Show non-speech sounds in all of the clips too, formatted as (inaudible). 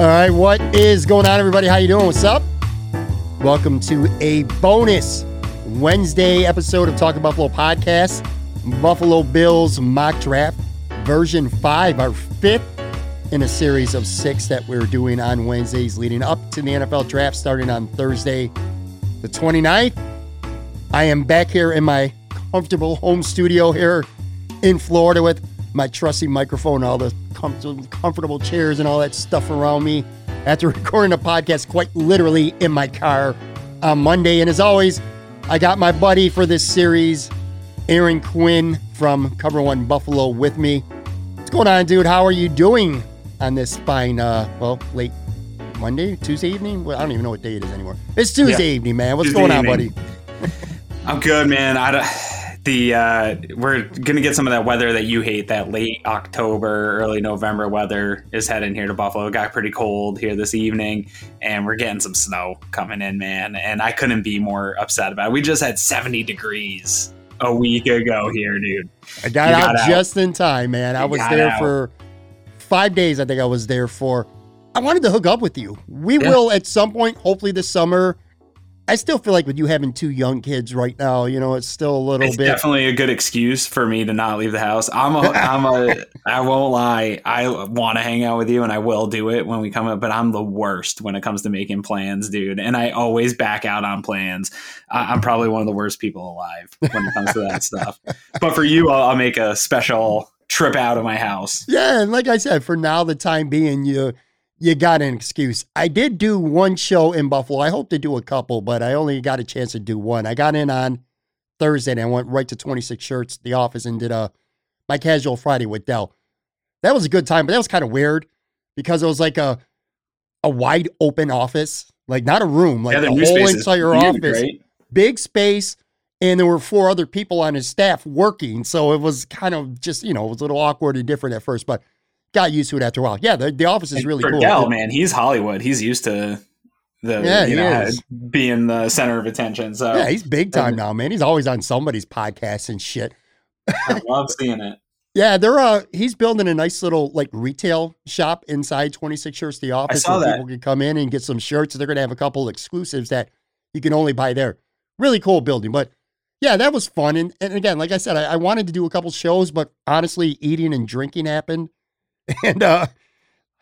All right, what is going on, everybody? How you doing? What's up? Welcome to a bonus Wednesday episode of Talking Buffalo podcast, Buffalo Bills mock draft version five, our fifth in a series of six that we're doing on Wednesdays leading up to the NFL draft starting on Thursday, the 29th. I am back here in my comfortable home studio here in Florida with my trusty microphone, all the com- comfortable chairs and all that stuff around me after (laughs) recording a podcast quite literally in my car on Monday. And as always, I got my buddy for this series, Aaron Quinn from Cover One Buffalo, with me. What's going on, dude? How are you doing on this fine, uh, well, late Monday, Tuesday evening? Well, I don't even know what day it is anymore. It's Tuesday Yeah. evening, man. What's Tuesday going on, evening. buddy? (laughs) I'm good, man. I don't- the uh, we're gonna get some of that weather that you hate. That late October, early November weather is heading here to Buffalo. It got pretty cold here this evening, and we're getting some snow coming in, man. And I couldn't be more upset about it. We just had 70 degrees a week ago here, dude. I got You out out. just in time, man. I You was there out. for five days. I think I was there for. I wanted to hook up with you. We Yeah. will at some point, hopefully this summer. I still feel like with you having two young kids right now, you know, it's still a little It's bit. definitely a good excuse for me to not leave the house. I'm a, I'm a, (laughs) I won't lie. I want to hang out with you and I will do it when we come up, but I'm the worst when it comes to making plans, dude. And I always back out on plans. I, I'm probably one of the worst people alive when it comes to that stuff. But for you, I'll, I'll make a special trip out of my house. Yeah, and like I said, for now, the time being, you you got an excuse. I did do one show in Buffalo. I hope to do a couple, but I only got a chance to do one. I got in on Thursday and I went right to 26 shirts, the office, and did a my casual Friday with Del. That was a good time, but that was kind of weird because it was like a a wide open office, like not a room, like yeah, the whole entire office right? big space and there were four other people on his staff working so it was kind of just you know it was a little awkward and different at first but got used to it after a while yeah the, the office is And really for cool man, he's Hollywood. He's used to the Yeah, you know being the center of attention. So yeah he's big time And- now man he's always on somebody's podcast and shit I love seeing it. (laughs) yeah they're uh he's building a nice little like retail shop inside 26 shirts the office saw where that. people can come in and get some shirts they're gonna have a couple exclusives that you can only buy there really cool building but yeah, that was fun. And, and again, like I said, I, I wanted to do a couple shows, but honestly, eating and drinking happened. (laughs) And uh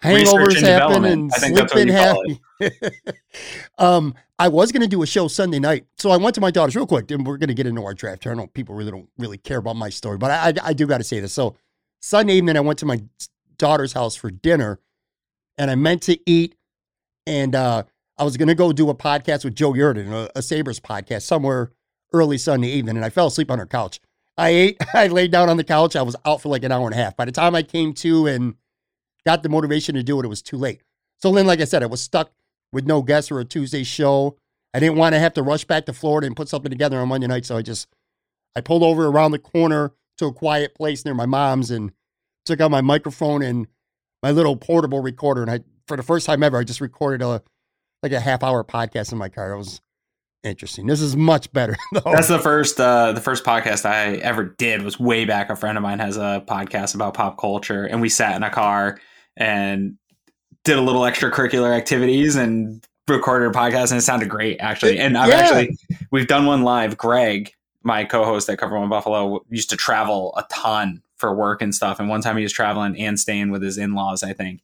hangovers and development. and I think that's sleeping happened. (laughs) um, I was gonna do a show Sunday night. So I went to my daughter's real quick, and we're gonna get into our draft here. I know people really don't really care about my story, but I I, I do gotta say this. So Sunday evening, I went to my daughter's house for dinner, and I meant to eat, and uh I was gonna go do a podcast with Joe Yurden, a, a Sabres podcast, somewhere early Sunday evening, and I fell asleep on her couch. I ate, (laughs) I laid down on the couch. I was out for like an hour and a half. By the time I came to and got the motivation to do it, it was too late. So then, like I said, I was stuck with no guests for a Tuesday show. I didn't want to have to rush back to Florida and put something together on Monday night. So I just, I pulled over around the corner to a quiet place near my mom's and took out my microphone and my little portable recorder. And I, for the first time ever, I just recorded a, like a half hour podcast in my car. It was interesting. This is much better. (laughs) Though. That's the first uh the first podcast I ever did was way back. A friend of mine has a podcast about pop culture, and we sat in a car and did a little extracurricular activities and recorded a podcast, and it sounded great actually. And I've Yeah. actually we've done one live. Greg, my co-host at Cover One Buffalo, used to travel a ton for work and stuff. And one time he was traveling and staying with his in-laws, I think.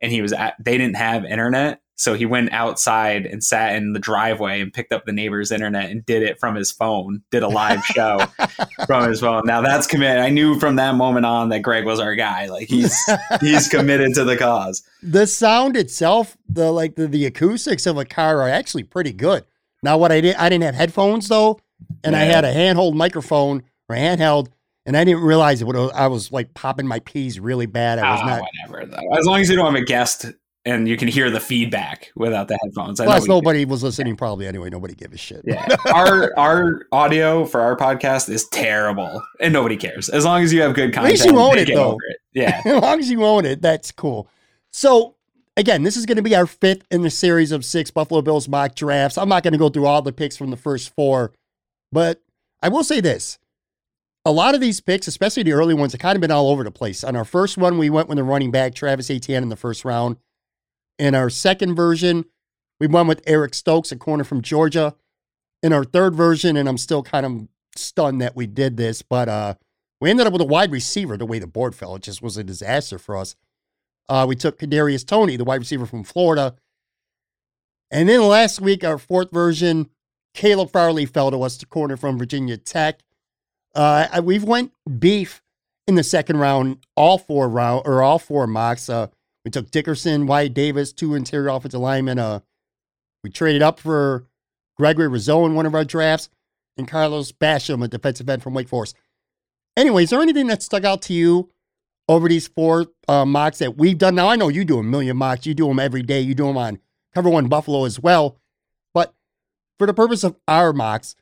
And he was at they didn't have internet. So he went outside and sat in the driveway and picked up the neighbor's internet and did it from his phone, did a live show (laughs) from his phone. Now that's committed. I knew from that moment on that Greg was our guy. Like he's he's (laughs) committed to the cause. the sound itself, the like the, the acoustics of a car are actually pretty good. Now, what I did, I didn't have headphones though, and I had a handhold microphone or handheld, and I didn't realize it. Would I was like popping my peas really bad. I was Ah, not. whatever. Though. As long as you don't have a guest and you can hear the feedback without the headphones. I Plus, nobody was listening probably anyway. Nobody gave a shit. Yeah, (laughs) our our audio for our podcast is terrible, and nobody cares. As long as you have good content, least you own it, though. it. Yeah, (laughs) as long as you own it, that's cool. So again, this is going to be our fifth in the series of six Buffalo Bills mock drafts. I'm not going to go through all the picks from the first four, but I will say this. A lot of these picks, especially the early ones, have kind of been all over the place. On our first one, we went with the running back, Travis Etienne, in the first round. In our second version, we went with Eric Stokes, a corner from Georgia. In our third version, and I'm still kind of stunned that we did this, but uh, we ended up with a wide receiver the way the board fell. It just was a disaster for us. Uh, we took Kadarius Toney, the wide receiver from Florida. And then last week, our fourth version, Caleb Farley fell to us, the corner from Virginia Tech. Uh, we've went beef in the second round, all four round or all four mocks. Uh, we took Dickerson, Wyatt Davis, two interior offensive linemen. Uh, we traded up for Gregory Rousseau in one of our drafts, and Carlos Basham, a defensive end from Wake Forest. Anyway, is there anything that stuck out to you over these four uh, mocks that we've done? Now, I know you do a million mocks. You do them every day. You do them on Cover One Buffalo as well. But for the purpose of our mocks,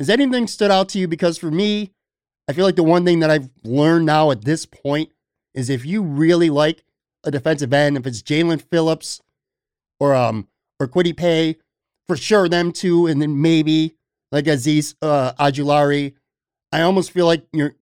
has anything stood out to you? Because for me, I feel like the one thing that I've learned now at this point is if you really like a defensive end, if it's Jaelan Phillips or um or Kwity Paye, for sure them two, and then maybe like Azeez uh, Ojulari. I almost feel like you're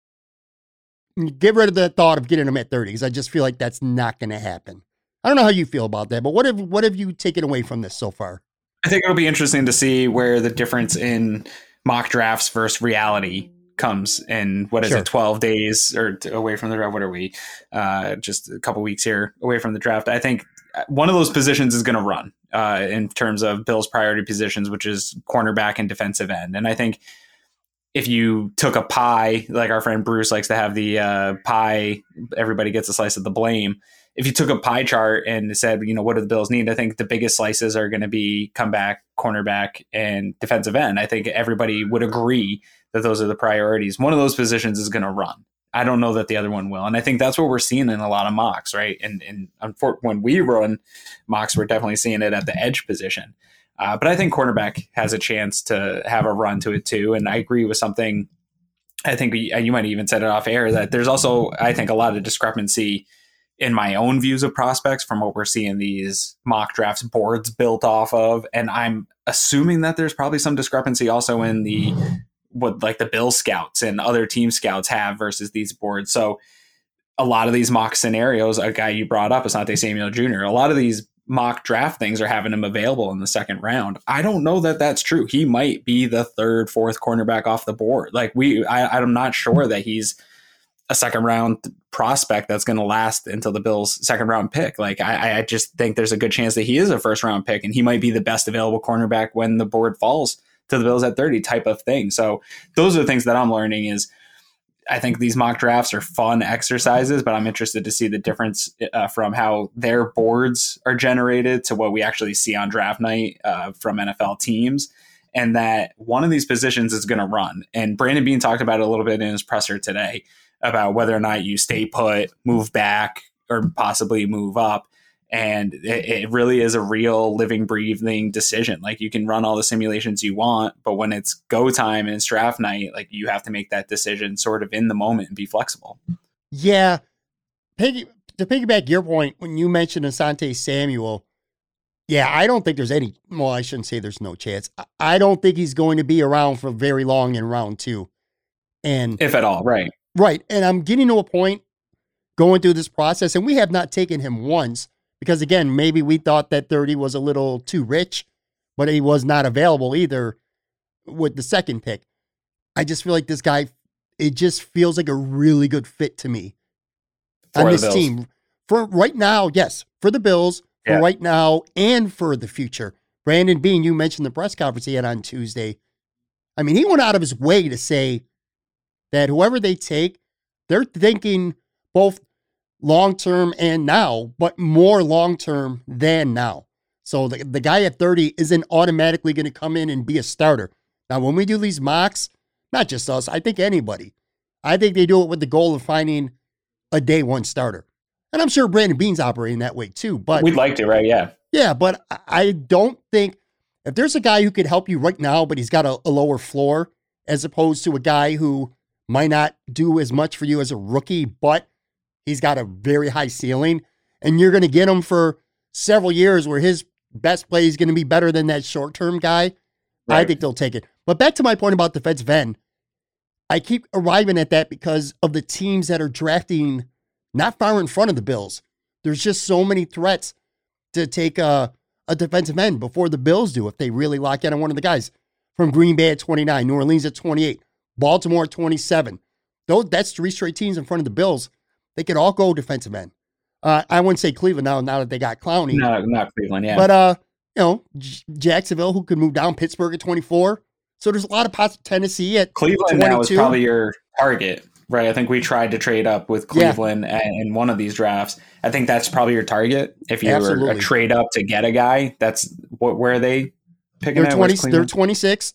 get rid of the thought of getting them at 30 because I just feel like that's not going to happen. I don't know how you feel about that, but what have what have you taken away from this so far? I think it'll be interesting to see where the difference in mock drafts versus reality comes in what is Sure. it 12 days or away from the draft what are we uh just a couple weeks here away from the draft i think uh, one of those positions is going to run uh in terms of bill's priority positions which is cornerback and defensive end and i think if you took a pie like our friend bruce likes to have the uh pie everybody gets a slice of the blame if you took a pie chart and said, you know, what do the Bills need? I think the biggest slices are going to be comeback, cornerback, and defensive end. I think everybody would agree that those are the priorities. One of those positions is going to run. I don't know that the other one will, and I think that's what we're seeing in a lot of mocks, right? And and when we run mocks, we're definitely seeing it at the edge position. Uh, but I think cornerback has a chance to have a run to it too. And I agree with something. I think you might even said it off air that there's also, I think, a lot of discrepancy in my own views of prospects from what we're seeing these mock drafts boards built off of. And I'm assuming that there's probably some discrepancy also in the what like the Bill scouts and other team scouts have versus these boards. So a lot of these mock scenarios, a guy you brought up, Asante Samuel Jr., a lot of these mock draft things are having him available in the second round. I don't know that that's true. He might be the third, fourth cornerback off the board. Like we, I, I'm not sure that he's a second round prospect that's going to last until the Bills' second round pick. Like I, I just think there's a good chance that he is a first round pick, and he might be the best available cornerback when the board falls to the Bills at 30, type of thing. So those are the things that I'm learning. Is I think these mock drafts are fun exercises, but I'm interested to see the difference uh, from how their boards are generated to what we actually see on draft night uh, from NFL teams. and that one of these positions is going to run. And Brandon Beane talked about it a little bit in his presser today about whether or not you stay put, move back, or possibly move up. And it, it really is a real living, breathing decision. Like you can run all the simulations you want, but when it's go time and it's draft night, like you have to make that decision sort of in the moment and be flexible. Yeah. Piggy, to piggyback your point, when you mentioned Asante Samuel, yeah, I don't think there's any. Well, I shouldn't say there's no chance. I don't think he's going to be around for very long in round two, and if at all, right, right. And I'm getting to a point going through this process, and we have not taken him once because again, maybe we thought that 30 was a little too rich, but he was not available either with the second pick. I just feel like this guy. It just feels like a really good fit to me for on this team for right now. Yes, for the Bills for yeah. right now and for the future. Brandon Beane, you mentioned the press conference he had on Tuesday. I mean, he went out of his way to say that whoever they take, they're thinking both long term and now, but more long term than now. So the, the guy at 30 isn't automatically going to come in and be a starter. Now, when we do these mocks, not just us, I think anybody, I think they do it with the goal of finding a day one starter. And I'm sure Brandon Beane's operating that way too. But we'd like to, right? Yeah. Yeah, but I don't think if there's a guy who could help you right now, but he's got a, a lower floor, as opposed to a guy who might not do as much for you as a rookie, but he's got a very high ceiling, and you're going to get him for several years where his best play is going to be better than that short term guy. Right. I think they'll take it. But back to my point about defensive end, I keep arriving at that because of the teams that are drafting not far in front of the Bills. There's just so many threats to take a, a defensive end before the Bills do if they really lock in on one of the guys from Green Bay at 29, New Orleans at 28, Baltimore 27. Those, that's three straight teams in front of the Bills. They could all go defensive end. Uh, I wouldn't say Cleveland now, now that they got Clowney. No, not Cleveland, yeah. But, uh, you know, J- Jacksonville, who could move down, Pittsburgh at 24. So there's a lot of Tennessee at Cleveland 22. now is probably your target right? I think we tried to trade up with Cleveland yeah. in one of these drafts. I think that's probably your target. If you Absolutely. were a trade up to get a guy, that's what where are they picking they're 20, They're 26.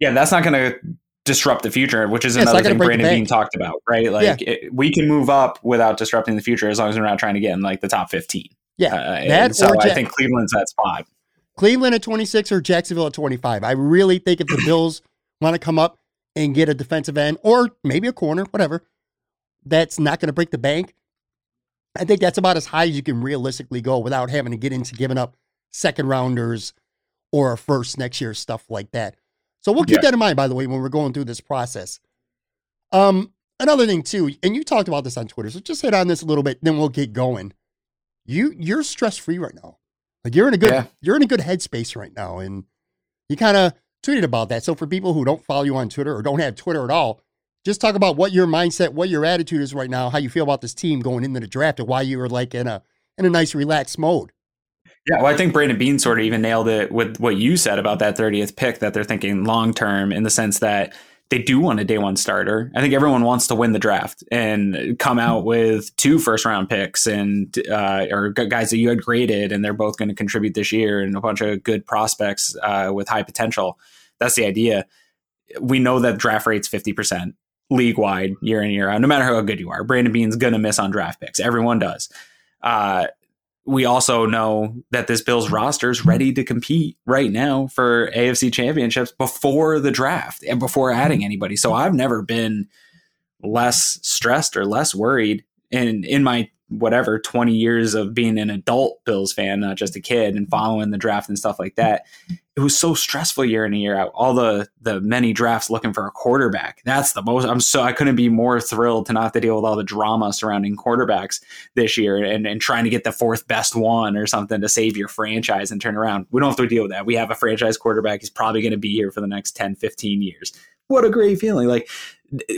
Yeah, that's not going to disrupt the future, which is yeah, another thing Brandon Beane talked about, right? Like yeah. it, we can move up without disrupting the future as long as we're not trying to get in like the top 15. Yeah. Uh, that so I think Cleveland's that spot. Cleveland at 26 or Jacksonville at 25. I really think if the (clears throat) Bills want to come up and get a defensive end or maybe a corner, whatever, that's not going to break the bank. I think that's about as high as you can realistically go without having to get into giving up second rounders or a first next year, stuff like that. So we'll keep yeah. that in mind, by the way, when we're going through this process. Um, another thing too, and you talked about this on Twitter, so just hit on this a little bit, then we'll get going. You you're stress free right now. Like you're in a good yeah. you're in a good headspace right now, and you kind of tweeted about that. So for people who don't follow you on Twitter or don't have Twitter at all, just talk about what your mindset, what your attitude is right now, how you feel about this team going into the draft, and why you are like in a in a nice relaxed mode. Yeah, well, I think Brandon Beane sort of even nailed it with what you said about that 30th pick that they're thinking long term in the sense that they do want a day one starter. I think everyone wants to win the draft and come out with two first round picks and uh, or guys that you had graded and they're both going to contribute this year and a bunch of good prospects uh, with high potential. That's the idea. We know that draft rate's 50% league wide year in, year out, no matter how good you are. Brandon Beane's going to miss on draft picks. Everyone does. Uh, we also know that this Bills roster is ready to compete right now for AFC championships before the draft and before adding anybody. So I've never been less stressed or less worried in in my whatever 20 years of being an adult Bills fan, not just a kid and following the draft and stuff like that. It was so stressful year in and year out. All the the many drafts looking for a quarterback. That's the most I'm so I couldn't be more thrilled to not have to deal with all the drama surrounding quarterbacks this year and, and trying to get the fourth best one or something to save your franchise and turn around. We don't have to deal with that. We have a franchise quarterback. He's probably going to be here for the next 10, 15 years. What a great feeling. Like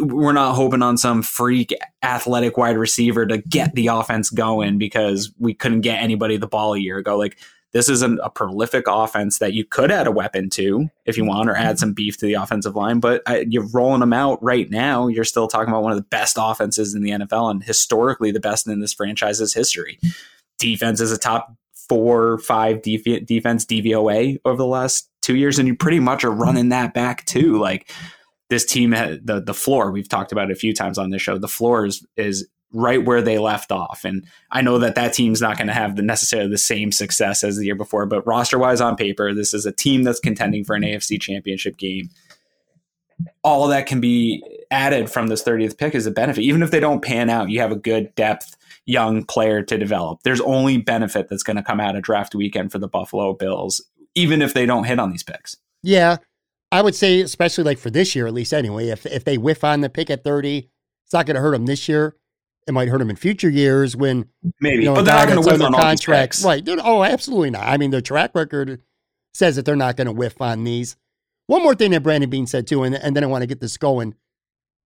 we're not hoping on some freak athletic wide receiver to get the offense going because we couldn't get anybody the ball a year ago. Like this is an, a prolific offense that you could add a weapon to if you want, or add mm-hmm. some beef to the offensive line. But I, you're rolling them out right now. You're still talking about one of the best offenses in the NFL and historically the best in this franchise's history. Defense is a top four, five def- defense DVOA over the last two years, and you pretty much are running that back too. Like this team, the the floor we've talked about it a few times on this show. The floor is is right where they left off, and I know that that team's not going to have the necessarily the same success as the year before, but roster wise on paper, this is a team that's contending for an AFC Championship game. All that can be added from this 30th pick is a benefit. Even if they don't pan out, you have a good depth young player to develop. There's only benefit that's going to come out of draft weekend for the Buffalo Bills, even if they don't hit on these picks. Yeah. I would say, especially like for this year, at least anyway, if, if they whiff on the pick at 30, it's not going to hurt them this year. It might hurt them in future years when maybe, you know, but they're not going to whiff on contracts. Right. Oh, absolutely not. I mean, their track record says that they're not going to whiff on these. One more thing that Brandon Beane said too, and, and then I want to get this going.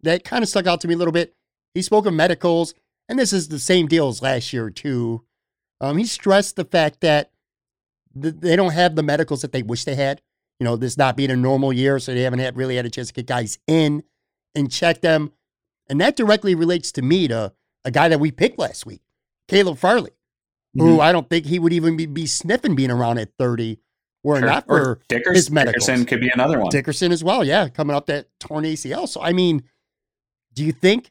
That kind of stuck out to me a little bit. He spoke of medicals and this is the same deal as last year too. Um, he stressed the fact that th- they don't have the medicals that they wish they had. You know, this not being a normal year, so they haven't had, really had a chance to get guys in and check them. And that directly relates to me to a guy that we picked last week, Caleb Farley, mm-hmm. who I don't think he would even be, be sniffing being around at 30 were sure. not for or his medicals. Dickerson could be another one. Dickerson as well, yeah, coming up that torn ACL. So, I mean, do you think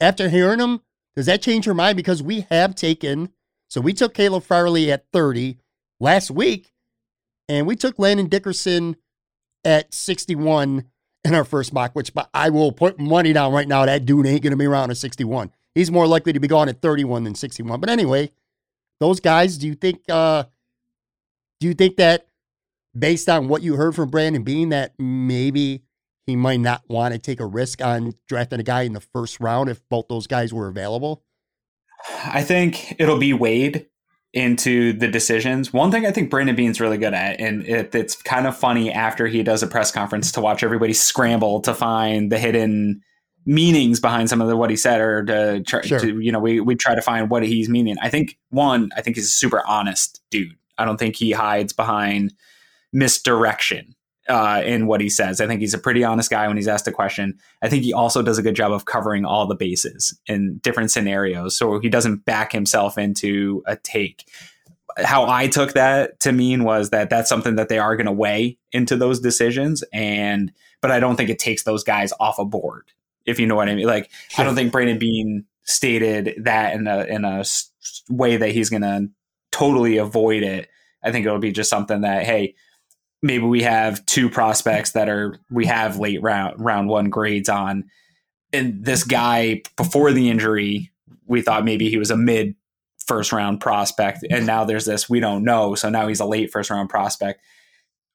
after hearing him, does that change your mind? Because we have taken, so we took Caleb Farley at 30 last week, and we took Landon Dickerson at 61 in our first mock, which I will put money down right now. That dude ain't going to be around at 61. He's more likely to be gone at 31 than 61. But anyway, those guys, do you think, uh, do you think that based on what you heard from Brandon Beane, that maybe he might not want to take a risk on drafting a guy in the first round if both those guys were available? I think it'll be weighed into the decisions. One thing I think Brandon Beane's really good at, and it, it's kind of funny after he does a press conference to watch everybody scramble to find the hidden meanings behind some of the, what he said, or to, try, sure. to you know we we try to find what he's meaning. I think one, I think he's a super honest dude. I don't think he hides behind misdirection uh, in what he says. I think he's a pretty honest guy when he's asked a question. I think he also does a good job of covering all the bases in different scenarios, so he doesn't back himself into a take. How I took that to mean was that that's something that they are going to weigh into those decisions, and but I don't think it takes those guys off a board. If you know what I mean, like sure. I don't think Brandon Beane stated that in a in a way that he's going to totally avoid it. I think it'll be just something that hey, maybe we have two prospects that are we have late round round one grades on. And this guy before the injury we thought maybe he was a mid first round prospect. And now there's this we don't know. So now he's a late first round prospect.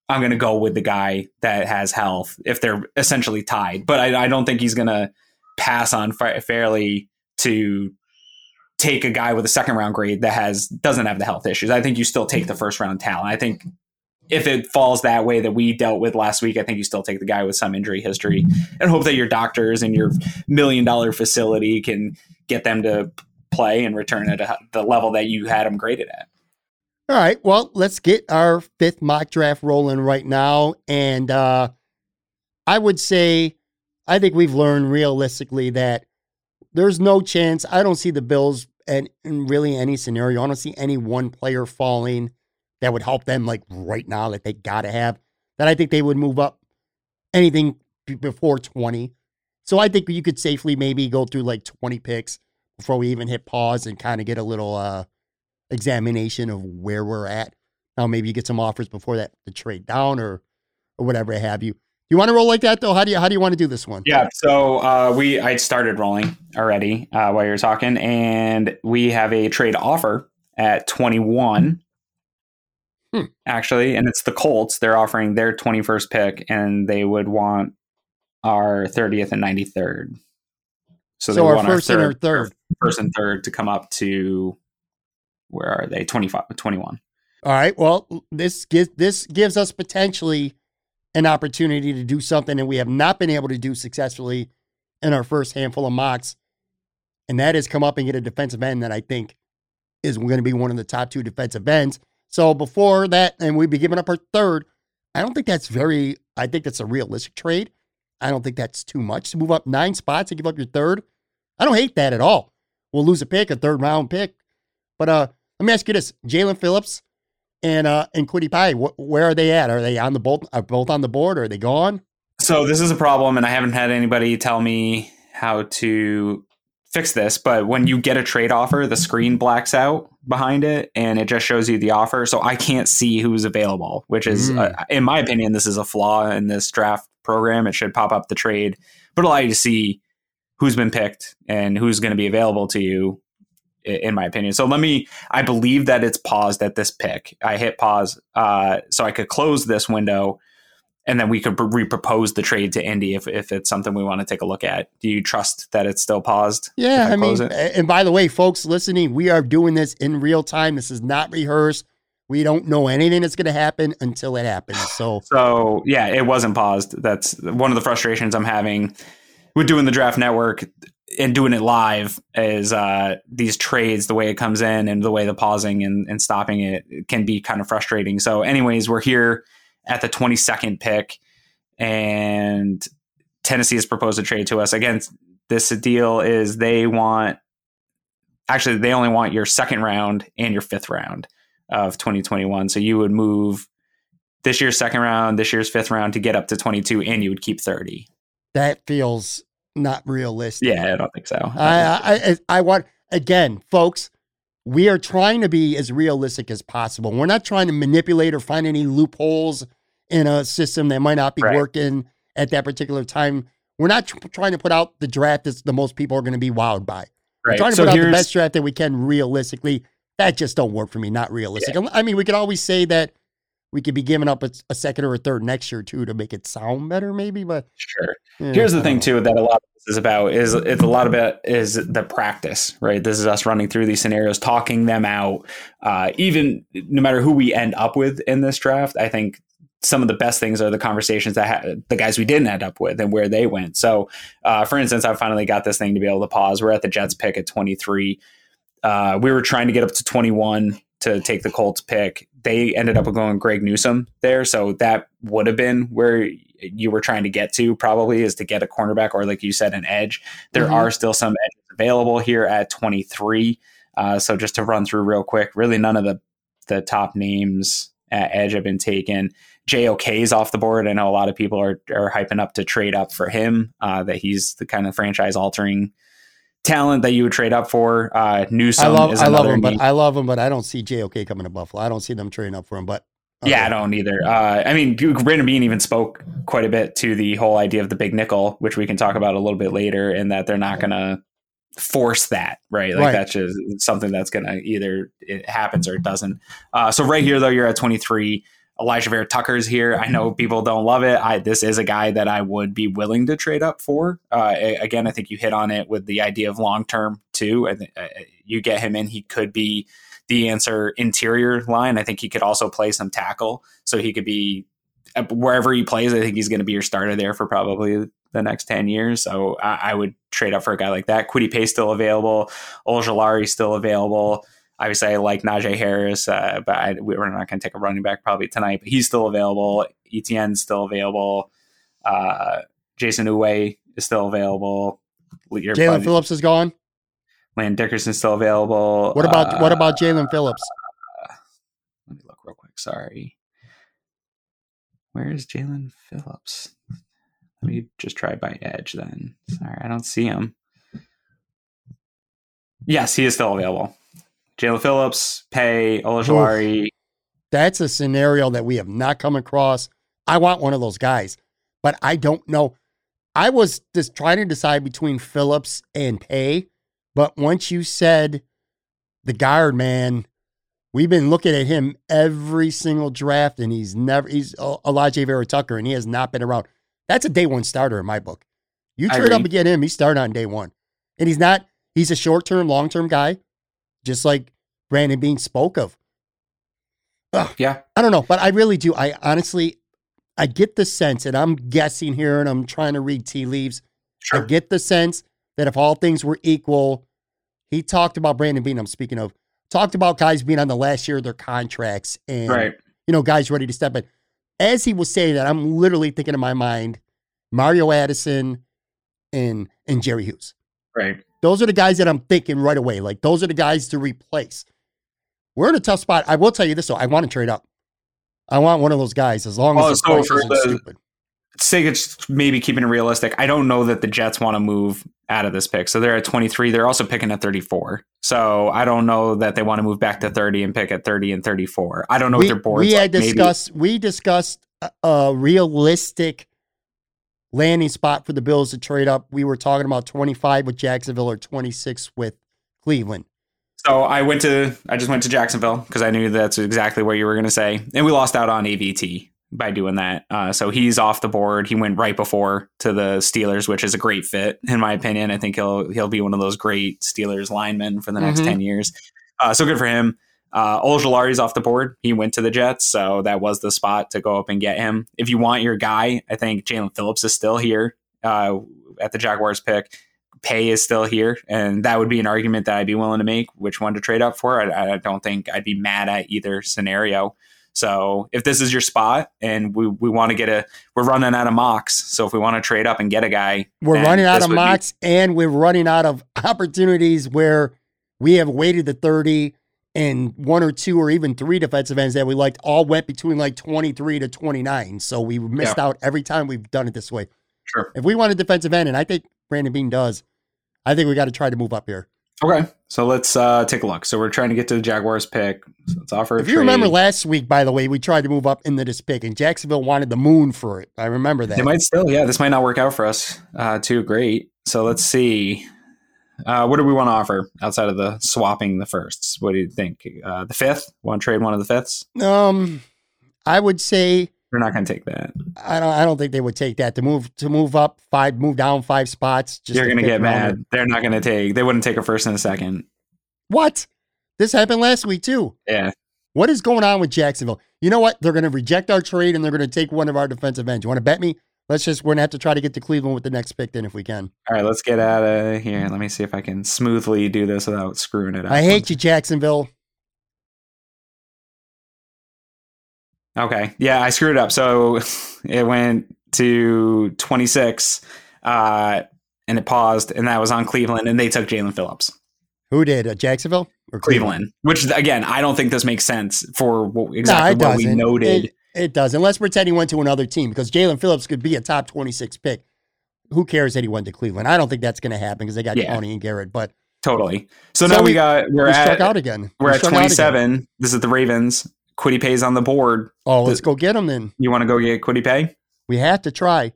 I'm going to go with the guy that has health if they're essentially tied. But i, I don't think he's going to pass on Farley to take a guy with a second round grade that has doesn't have the health issues. I think you still take the first round talent. I think if it falls that way that we dealt with last week, I think you still take the guy with some injury history and hope that your doctors and your million dollar facility can get them to play and return at the level that you had them graded at. All right. Well, let's get our fifth mock draft rolling right now. And uh, I would say, I think we've learned realistically that there's no chance. I don't see the Bills and in really any scenario. I don't see any one player falling that would help them like right now that they got to have, that I think they would move up anything before 20. So I think you could safely maybe go through like 20 picks before we even hit pause and kind of get a little uh, examination of where we're at. Now maybe you get some offers before that to trade down or or whatever have you. You want to roll like that though? How do you how do you want to do this one? Yeah, so uh, we I started rolling already uh, while you were talking, and we have a trade offer at 21 hmm. actually, and it's the Colts. They're offering their 21st pick, and they would want our 30th and 93rd. So, so our first our third, and third, first and third to come up to where are they? 25, 21. All right. Well, this gives this gives us potentially an opportunity to do something that we have not been able to do successfully in our first handful of mocks, and that is come up and get a defensive end that I think is going to be one of the top two defensive ends. So before that, and we'd be giving up our third. I don't think that's very, I think that's a realistic trade. I don't think that's too much to move up nine spots and give up your third. I don't hate that at all. We'll lose a pick, a third round pick. But uh, Let me ask you this: Jaelan Phillips and uh and Kwity Paye, wh- where are they at? Are they on the both? Are both on the board? Or are they gone? So this is a problem, and I haven't had anybody tell me how to fix this. But when you get a trade offer, the screen blacks out behind it, and it just shows you the offer. So I can't see who's available, which is, Mm. uh, in my opinion, this is a flaw in this draft program. It should pop up the trade, but allow you to see who's been picked and who's going to be available to you. In my opinion, so let me. I believe that it's paused at this pick. I hit pause, uh, so I could close this window and then we could repropose the trade to Indy if, if it's something we want to take a look at. Do you trust that it's still paused? Yeah, if I, mean, it? and by the way, folks listening, we are doing this in real time. This is not rehearsed. We don't know anything that's going to happen until it happens. So, (sighs) So yeah, it wasn't paused. That's one of the frustrations I'm having with doing the draft network and doing it live is uh, these trades, the way it comes in and the way the pausing and, and stopping it can be kind of frustrating. So anyways, we're here at the 22nd pick and Tennessee has proposed a trade to us. Again, this deal is they want actually they only want your second round and your fifth round of 2021. So you would move this year's second round, this year's fifth round to get up to 22, and you would keep 30. that feels not realistic. Yeah, I don't think so. I, I, I, I want, again, folks, we are trying to be as realistic as possible. We're not trying to manipulate or find any loopholes in a system that might not be Right. working at that particular time. We're not tr- trying to put out the draft that the most people are going to be wowed by. We're trying to So put out the best draft that we can realistically. That just don't work for me. Not realistic. I mean, we could always say that we could be giving up a, a second or a third next year too to make it sound better, maybe. But sure. yeah, Here's the thing too that a lot of this is about is it's a lot about is the practice, right? This is us running through these scenarios, talking them out. Uh, even no matter who we end up with in this draft, I think some of the best things are the conversations that ha- the guys we didn't end up with and where they went. So, uh, for instance, I finally got this thing to be able to pause. We're at the Jets pick at 23. Uh, we were trying to get up to 21 to take the Colts pick. They ended up going Greg Newsome there, so that would have been where you were trying to get to. Probably is to get a cornerback or, like you said, an edge. There Mhm. are still some edges available here at 23. Uh, so just to run through real quick, really none of the the top names at edge have been taken. JOK is off the board. I know a lot of people are are hyping up to trade up for him. Uh, that he's the kind of franchise altering talent that you would trade up for. Uh, Newsome I love, is I love him, but. I love him, but I don't see JOK coming to Buffalo. I don't see them trading up for him. But Yeah, I don't either. Uh, I mean, Brandon Beane even spoke quite a bit to the whole idea of the big nickel, which we can talk about a little bit later, and that they're not going to force that, right? Like Right. that's just something that's going to either it happens or it doesn't. Uh, so right here, though, you're at 23. Alijah Vera-Tucker's here. I know (laughs) people don't love it. I this is a guy that I would be willing to trade up for. Uh, again, I think you hit on it with the idea of long term too. I think uh, you get him in, he could be the answer interior line. I think he could also play some tackle, so he could be uh, wherever he plays. I think he's going to be your starter there for probably the next ten years. So I, I would trade up for a guy like that. Kwity Paye still available. Ojulari still available. Obviously, I like Najee Harris, uh, but I, we're not going to take a running back probably tonight. But he's still available. Etienne's still available. Uh, Jayson Oweh is still available. Your Jaelan buddy- Phillips is gone. Landon Dickerson's still available. What about what Uh, about Jaelan Phillips? let me look real quick. Sorry. Where is Jaelan Phillips? Let me just try by edge then. Sorry, I don't see him. Yes, he is still available. Jaelan Phillips, Paye, Olajolari. That's a scenario that we have not come across. I want one of those guys, but I don't know. I was just trying to decide between Phillips and Paye, but once you said the guard man, we've been looking at him every single draft, and he's never he's Alijah Vera-Tucker, and he has not been around. That's a day one starter in my book. You trade up and get him, he's starting on day one, and he's not. He's a short term, long term guy, just like Brandon Beane spoke of. Yeah. I don't know, but I really do. I honestly, I get the sense, and I'm guessing here, and I'm trying to read tea leaves. I get the sense that if all things were equal, he talked about Brandon Beane. I'm speaking of talked about guys being on the last year of their contracts, and Right. you know, guys ready to step in. As he was saying that, I'm literally thinking in my mind, Mario Addison and and Jerry Hughes. Right. Those are the guys that I'm thinking right away. Like those are the guys to replace. we're in a tough spot. I will tell you this though. I want to trade up. I want one of those guys as long as Oh, the so isn't the- stupid. say it's maybe keeping it realistic. I don't know that the Jets want to move out of this pick. So they're at 23. They're also picking at 34. So I don't know that they want to move back to 30 and pick at 30 and 34. I don't know we, what their boards we like. had Maybe- discussed we discussed a realistic landing spot for the Bills to trade up. We were talking about 25 with Jacksonville or 26 with Cleveland. So I went to I just went to Jacksonville because I knew that's exactly what you were going to say, and we lost out on AVT by doing that. Uh, so he's off the board. He went right before to the Steelers, which is a great fit in my opinion. I think he'll he'll be one of those great Steelers linemen for the next Mhm. ten years. Uh, so good for him. Uh, Ojulari's off the board. He went to the Jets, so that was the spot to go up and get him. If you want your guy, I think Jaelan Phillips is still here uh, at the Jaguars pick. Paye is still here, and that would be an argument that I'd be willing to make. Which one to trade up for? I, I don't think I'd be mad at either scenario. So if this is your spot, and we, we want to get a, we're running out of mocks. So if we want to trade up and get a guy, We're running out of would be- mocks and we're running out of opportunities where we have waited the 30 and one or two or even three defensive ends that we liked all went between like 23 to 29. So we missed out every time we've done it this way. Sure. If we want a defensive end, and I think Brandon Beane does, I think we got to try to move up here. Okay, so let's uh, take a look. So we're trying to get to the Jaguars pick. So let's offer. a If you remember last week, by the way, we tried to move up into this pick, and Jacksonville wanted the moon for it. I remember that. It might still, yeah. This might not work out for us uh, too great. So let's see. Uh, what do we want to offer outside of the swapping the firsts? What do you think? Uh, the fifth? Want to trade one of the fifths? um, I would say they're not going to take that. I don't. I don't think they would take that to move to move up five, move down five spots. Just You're going to get mad. They're not going to take. They wouldn't take a first and a second. What? This happened last week too. Yeah. What is going on with Jacksonville? You know what? They're going to reject our trade and they're going to take one of our defensive ends. You want to bet me? Let's just. We're to have to try to get to Cleveland with the next pick then if we can. All right. Let's get out of here. Let me see if I can smoothly do this without screwing it up. I hate you, Jacksonville. Okay. Yeah, I screwed up. So (laughs) it went to 26 uh, and it paused, and that was on Cleveland, and they took Jaelan Phillips. Who did? Uh, Jacksonville or Cleveland, which again, I don't think this makes sense for what, exactly it what we doesn't. noted. It, it doesn't. Let's pretend he went to another team because Jaelan Phillips could be a top 26 pick. Who cares that he went to Cleveland? I don't think that's going to happen because they got Yeah. Tony and Garrett. But totally. So, So now we, we- got we're we at struck out again. we're We at struck out again. 27. This is the Ravens. Kwity Paye's on the board. Oh, let's go get him then. You want to go get Kwity Paye? We have to try.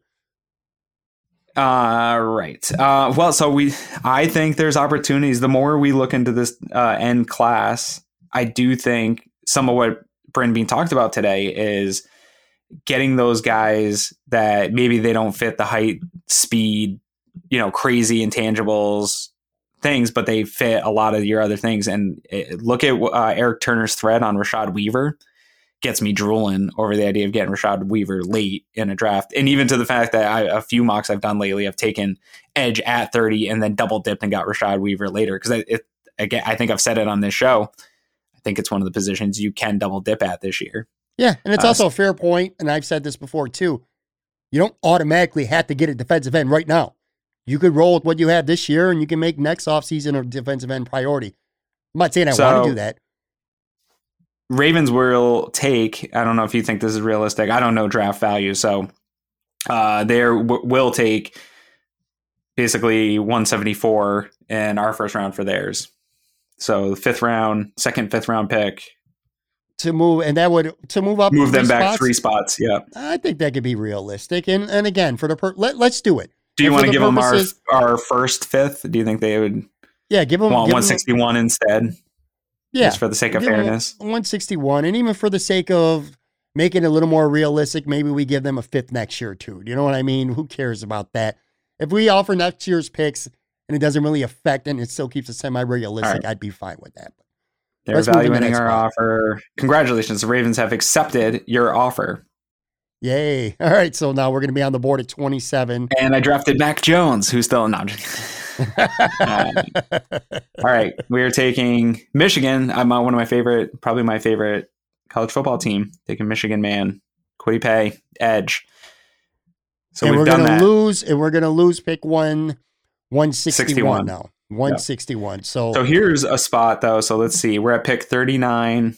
Uh, right. Uh, well, so we, I think there's opportunities. The more we look into this uh, end class, I do think some of what Brandon Beane talked about today is getting those guys that maybe they don't fit the height, speed, you know, crazy intangibles things, but they fit a lot of your other things. And uh, look at uh, Eric Turner's thread on Rashad Weaver gets me drooling over the idea of getting Rashad Weaver late in a draft. And even to the fact that I, a few mocks I've done lately, I've taken Edge at 30 and then double dipped and got Rashad Weaver later. Because I, it, again, I think I've said it on this show. Think it's one of the positions you can double dip at this year. Yeah, and it's Uh, also a fair point, and I've said this before too. You don't automatically have to get a defensive end right now. You could roll with what you have this year, and you can make next offseason a defensive end priority. I'm not saying I want to do that. Ravens will take. I don't know if you think this is realistic. I don't know draft value, so uh, they will take basically 174 in our first round for theirs. So the fifth round, second, fifth round pick, To move, and that would to move up. move them back spots, three spots. Yeah. I think that could be realistic. And and again, for the per, let, let's do it. Do you And want to the give them our our first fifth? Do you think they would Yeah, give them want 161 instead, Yeah, just for the sake of fairness? 161, and even for the sake of making it a little more realistic, maybe we give them a fifth next year too. Do you know what I mean? Who cares about that? If we offer next year's picks and it doesn't really affect and it still keeps it semi-realistic, All I'd be fine with that. They're let's to the evaluating our spot. offer. Congratulations, the Ravens have accepted your offer. Yay! (laughs) All right, so now we're going to be on the board at 27. And I drafted Mac Jones, who's still not. Uh, (laughs) all right, we are taking Michigan. I'm uh, one of my favorite, probably my favorite college football team. Taking Michigan man, Kwity Paye, Edge. So and we're going to lose, and we're going to lose pick one, 161 61. now. 161. So, So here's a spot though. So let's see. We're at pick 39.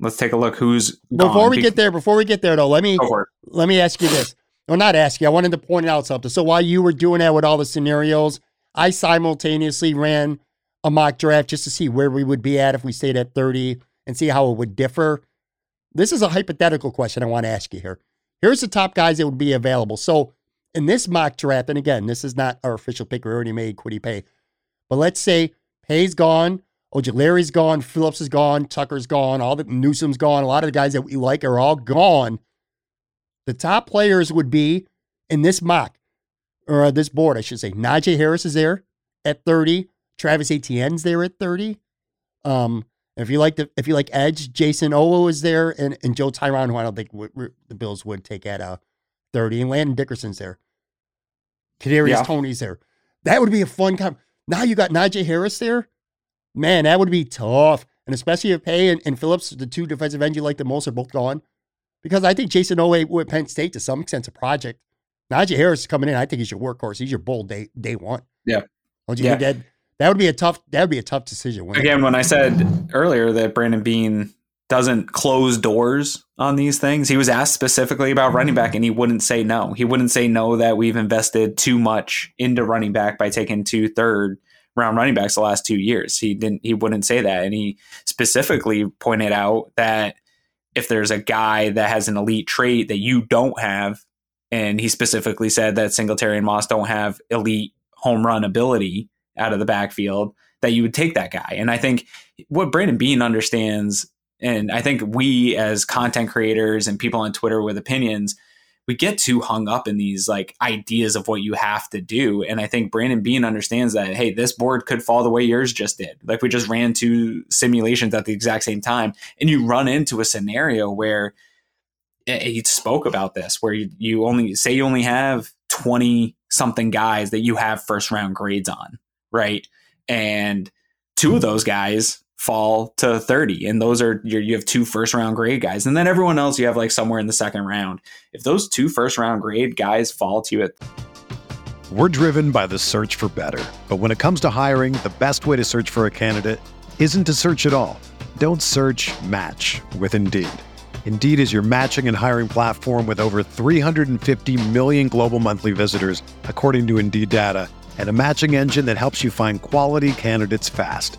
Let's take a look who's before we get there, before we get there though, let me Go for it. let me ask you this. Well, not ask you. I wanted to point out something. So while you were doing that with all the scenarios, I simultaneously ran a mock draft just to see where we would be at if we stayed at 30 and see how it would differ. This is a hypothetical question I want to ask you here. Here's the top guys that would be available. So in this mock draft, and again, this is not our official pick. We already made Kwity Paye. But let's say Paye's gone, Ojulari's gone, Phillips is gone, Tucker's gone, all the Newsome's gone. A lot of the guys that we like are all gone. The top players would be in this mock, or this board, I should say. Najee Harris is there at 30. Travis Etienne's there at 30. Um, if you like the if you like edge, Jayson Oweh is there, and, and Joe Tryon, who I don't think would, the Bills would take at uh, 30, and Landon Dickerson's there. Kadarius Yeah. Toney's there. That would be a fun com- Now you got Najee Harris there. Man, that would be tough. And especially if Paye and, and Phillips, the two defensive ends you like the most, are both gone. Because I think Jayson Oweh with Penn State to some extent is a project. Najee Harris is coming in. I think he's your workhorse. He's your bull day day one. Yeah. Don't you Yeah. think that that would be a tough that would be a tough decision. Again, when I said earlier that Brandon Beane doesn't close doors on these things, he was asked specifically about mm-hmm. running back and he wouldn't say no. He wouldn't say no that we've invested too much into running back by taking two third round running backs the last two years. He didn't he wouldn't say that. And he specifically pointed out that if there's a guy that has an elite trait that you don't have, and he specifically said that Singletary and Moss don't have elite home run ability out of the backfield, that you would take that guy. And I think what Brandon Beane understands, and I think we as content creators and people on Twitter with opinions, we get too hung up in these like ideas of what you have to do. And I think Brandon Beane understands that, hey, this board could fall the way yours just did. Like we just ran two simulations at the exact same time. And you run into a scenario where eh, he spoke about this, where you, you only say you only have 20 something guys that you have first round grades on, right? And two of those guys fall to 30 and those are you have two first round grade guys and then everyone else you have like somewhere in the second round if those two first round grade guys fall to you at We're driven by the search for better. But when it comes to hiring, the best way to search for a candidate isn't to search at all. Don't search match with Indeed. Indeed is your matching and hiring platform with over 350 million global monthly visitors, according to Indeed data, and a matching engine that helps you find quality candidates fast.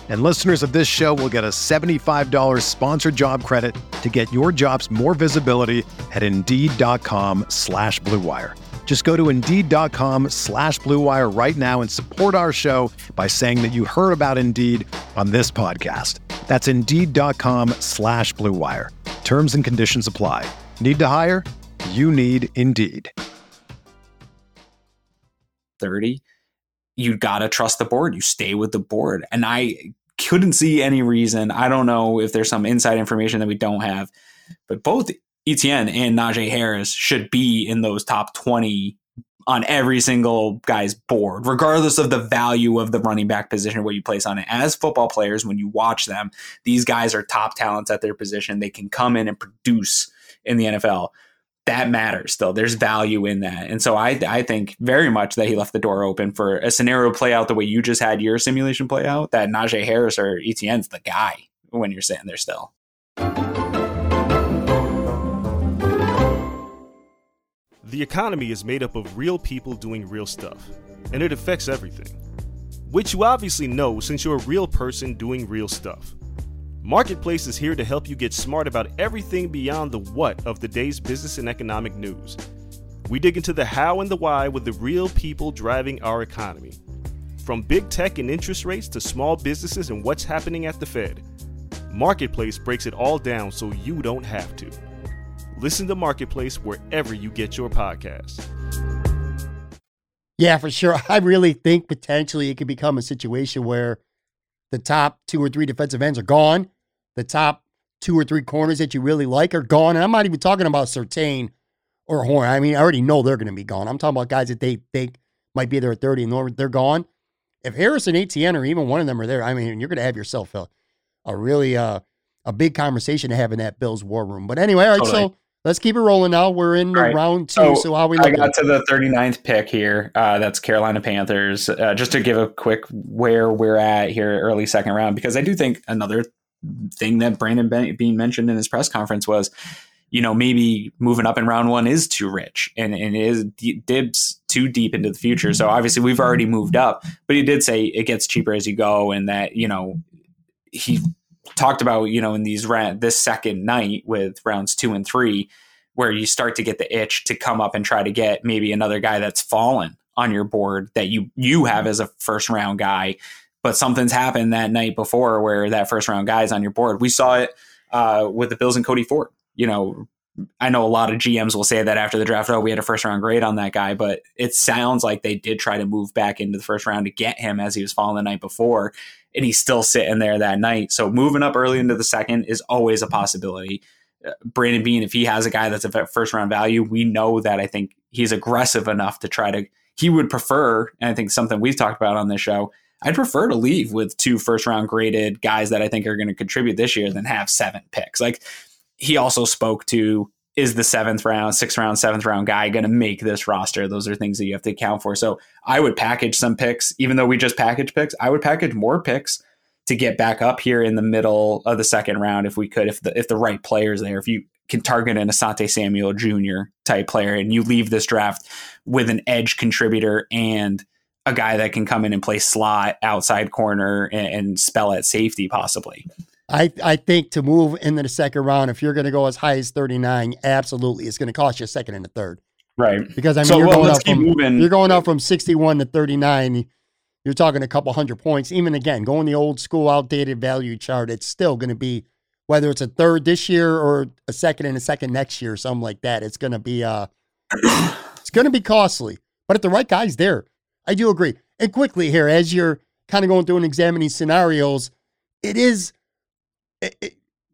And listeners of this show will get a $75 sponsored job credit to get your jobs more visibility at Indeed.com slash Blue Wire. Just go to Indeed.com slash Blue Wire right now and support our show by saying that you heard about Indeed on this podcast. That's Indeed.com slash Blue Wire. Terms and conditions apply. Need to hire? You need Indeed. 30 you got to trust the board you stay with the board and i couldn't see any reason. I don't know if there's some inside information that we don't have but both Etienne and najee harris should be in those top 20 on every single guy's board regardless of the value of the running back position what you place on it. As football players when you watch them these guys are top talents at their position. They can come in and produce in the nfl that matters still. There's value in that. And so I I think very much that he left the door open for a scenario play out the way you just had your simulation play out, that Najee Harris or Etienne's the guy when you're sitting there still. The economy is made up of real people doing real stuff, and it affects everything. Which you obviously know since you're a real person doing real stuff. Marketplace is here to help you get smart about everything beyond the what of the day's business and economic news. We dig into the how and the why with the real people driving our economy. From big tech and interest rates to small businesses and what's happening at the Fed. Marketplace breaks it all down so you don't have to. Listen to Marketplace wherever you get your podcasts. Yeah, for sure. (laughs) I really think potentially it could become a situation where the top two or three defensive ends are gone. The top two or three corners that you really like are gone. And I'm not even talking about Surtain or Horn. I mean, I already know they're going to be gone. I'm talking about guys that they think might be there at 30 and they're gone. If Harris and Etienne or even one of them are there, I mean, you're going to have yourself a, a really uh, a big conversation to have in that Bills war room. But anyway, all right, totally. so let's keep it rolling now. We're in right. round two. So, so how we I got to the 39th pick here. Uh, that's Carolina Panthers. Uh, just to give a quick where we're at here, early second round, because I do think another thing that Brandon Beane mentioned in his press conference was you know, maybe moving up in round one is too rich and, and is dibs too deep into the future. So obviously we've already moved up, but he did say it gets cheaper as you go and that, you know, he talked about, you know, in these round, this second night with rounds two and three, where you start to get the itch to come up and try to get maybe another guy that's fallen on your board that you, you have as a first round guy, but something's happened that night before where that first round guy is on your board. We saw it uh, with the Bills and Cody Ford you know, I know a lot of GMs will say that after the draft, oh, we had a first round grade on that guy, but it sounds like they did try to move back into the first round to get him as he was falling the night before, and he's still sitting there that night. So moving up early into the second is always a possibility. Uh, Brandon Beane, if he has a guy that's a first round value, we know that I think he's aggressive enough to try to. He would prefer, and I think something we've talked about on this show. I'd prefer to leave with two first round graded guys that I think are going to contribute this year than have seven picks. Like he also spoke to is the seventh round, sixth round, seventh round guy going to make this roster? Those are things that you have to account for. So I would package some picks, even though we just package picks. I would package more picks to get back up here in the middle of the second round if we could, if the if the right players there. If you can target an Asante Samuel Jr. type player, and you leave this draft with an edge contributor and a guy that can come in and play slot, outside corner, and, and spell at safety possibly. I, I think to move into the second round, if you're going to go as high as 39, absolutely, it's going to cost you a second and a third. Right. Because I mean, so, you're, well, going up from, moving. you're going up from 61 to 39. You're talking a couple hundred points. Even again, going the old school outdated value chart, it's still going to be whether it's a third this year or a second and a second next year, something like that. It's going to be uh, (coughs) it's going to be costly. But if the right guy's there, I do agree. And quickly here, as you're kind of going through and examining scenarios, it is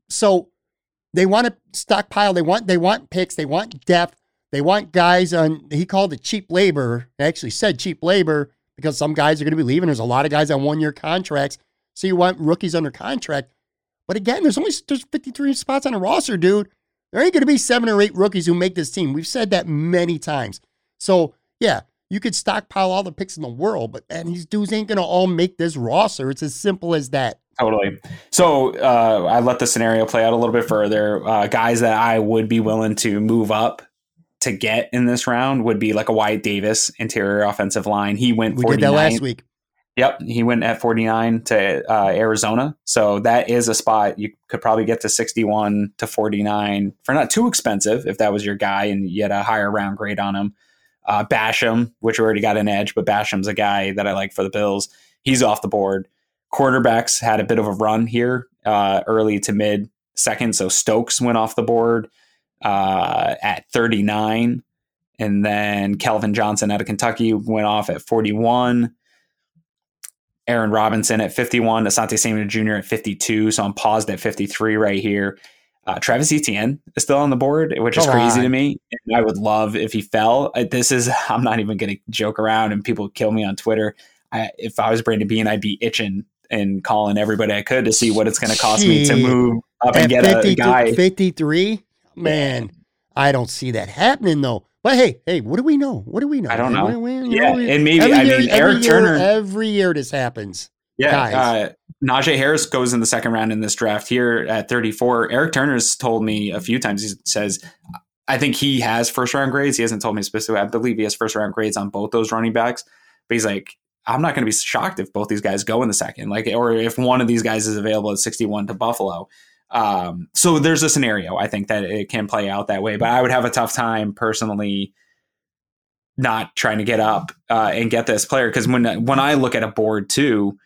so they want to stockpile. They want they want picks. They want depth. They want guys on. He called it cheap labor. Actually said cheap labor because some guys are going to be leaving. There's a lot of guys on one year contracts. So you want rookies under contract. But again, there's only there's 53 spots on a roster, dude. There ain't going to be seven or eight rookies who make this team. We've said that many times. So yeah, you could stockpile all the picks in the world, but man, these dudes ain't going to all make this roster. It's as simple as that. Totally. So uh, I let the scenario play out a little bit further. Uh, guys that I would be willing to move up to get in this round would be like a Wyatt Davis, interior offensive line. He went. We did that last week. Yep, he went at 49 to uh, Arizona. So that is a spot you could probably get to 61 to 49 for not too expensive if that was your guy and you had a higher round grade on him. Uh, Basham, which already got an edge, but Basham's a guy that I like for the Bills. He's off the board quarterbacks had a bit of a run here uh, early to mid second. So Stokes went off the board uh, at 39. And then Calvin Johnson out of Kentucky went off at 41. Aaron Robinson at 51. Asante Samuel Jr. at 52. So I'm paused at 53 right here. Uh, Travis Etienne is still on the board, which is crazy on. to me. And I would love if he fell. Uh, this is, (laughs) I'm not even going to joke around and people kill me on Twitter. I, if I was Brandon Beane, I'd be itching and calling everybody I could to see what it's going to cost me to move up and get a guy. 53? Man, I don't see that happening though. But hey, hey, what do we know? What do we know? I don't know. We, we, yeah, and maybe I year, mean Eric year, Turner. Every year this happens. Yeah, uh, Najee Harris goes in the second round in this draft here at 34. Eric Turner's told me a few times. He says, I think he has first round grades. He hasn't told me specifically. I believe he has first round grades on both those running backs. But he's like, I'm not going to be shocked if both these guys go in the second, like, or if one of these guys is available at 61 to Buffalo. Um, so there's a scenario I think that it can play out that way, but I would have a tough time personally not trying to get up uh, and get this player because when when I look at a board too,